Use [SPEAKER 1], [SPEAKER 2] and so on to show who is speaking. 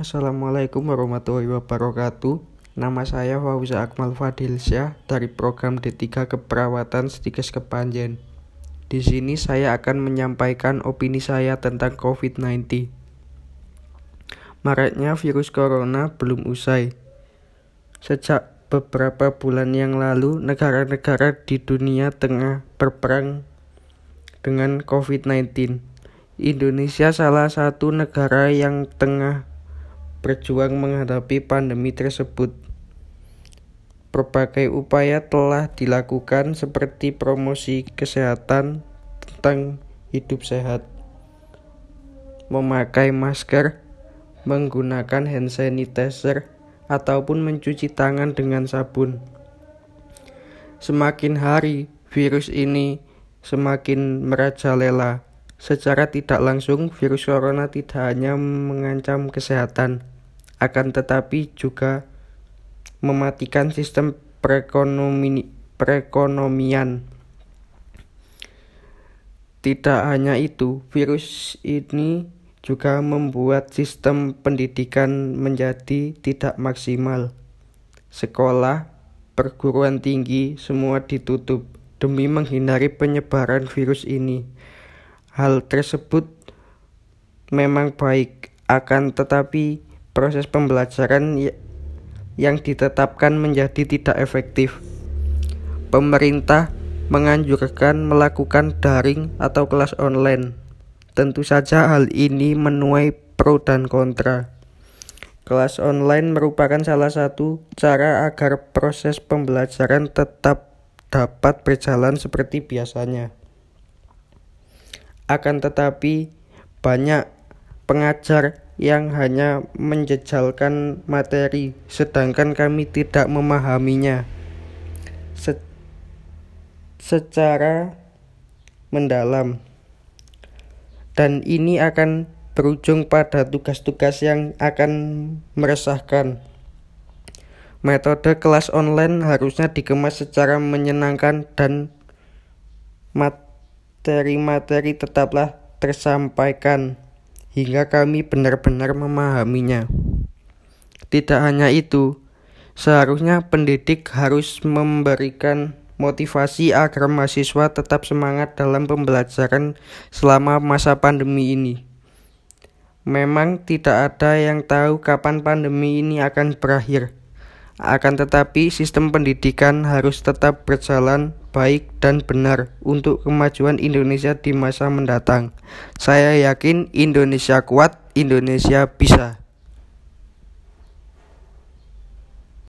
[SPEAKER 1] Assalamualaikum warahmatullahi wabarakatuh. Nama saya Fauza Akmal Fadilsyah dari program D3 Keperawatan Stikes Kepanjen. Di sini saya akan menyampaikan opini saya tentang COVID-19. Maraknya virus corona belum usai. Sejak beberapa bulan yang lalu, negara-negara di dunia tengah berperang dengan COVID-19. Indonesia salah satu negara yang tengah berjuang menghadapi pandemi tersebut. Berbagai upaya telah dilakukan seperti promosi kesehatan tentang hidup sehat, memakai masker, menggunakan hand sanitizer, ataupun mencuci tangan dengan sabun. Semakin hari, virus ini semakin merajalela. Secara tidak langsung, virus corona tidak hanya mengancam kesehatan, akan tetapi juga mematikan sistem perekonomi perekonomian. Tidak hanya itu, virus ini juga membuat sistem pendidikan menjadi tidak maksimal. Sekolah, perguruan tinggi, semua ditutup demi menghindari penyebaran virus ini. Hal tersebut memang baik, akan tetapi proses pembelajaran ya, yang ditetapkan menjadi tidak efektif. Pemerintah menganjurkan melakukan daring atau kelas online. Tentu saja hal ini menuai pro dan kontra. Kelas online merupakan salah satu cara agar proses pembelajaran tetap dapat berjalan seperti biasanya. Akan tetapi, banyak pengajar yang hanya menjejalkan materi, sedangkan kami tidak memahaminya Se secara mendalam. Dan ini akan berujung pada tugas-tugas yang akan meresahkan. Metode kelas online harusnya dikemas secara menyenangkan dan materi-materi tetaplah tersampaikan hingga kami benar-benar memahaminya. Tidak hanya itu, seharusnya pendidik harus memberikan motivasi agar mahasiswa tetap semangat dalam pembelajaran selama masa pandemi ini. Memang tidak ada yang tahu kapan pandemi ini akan berakhir. Akan tetapi, sistem pendidikan harus tetap berjalan baik dan benar untuk kemajuan Indonesia di masa mendatang. Saya yakin Indonesia kuat, Indonesia bisa.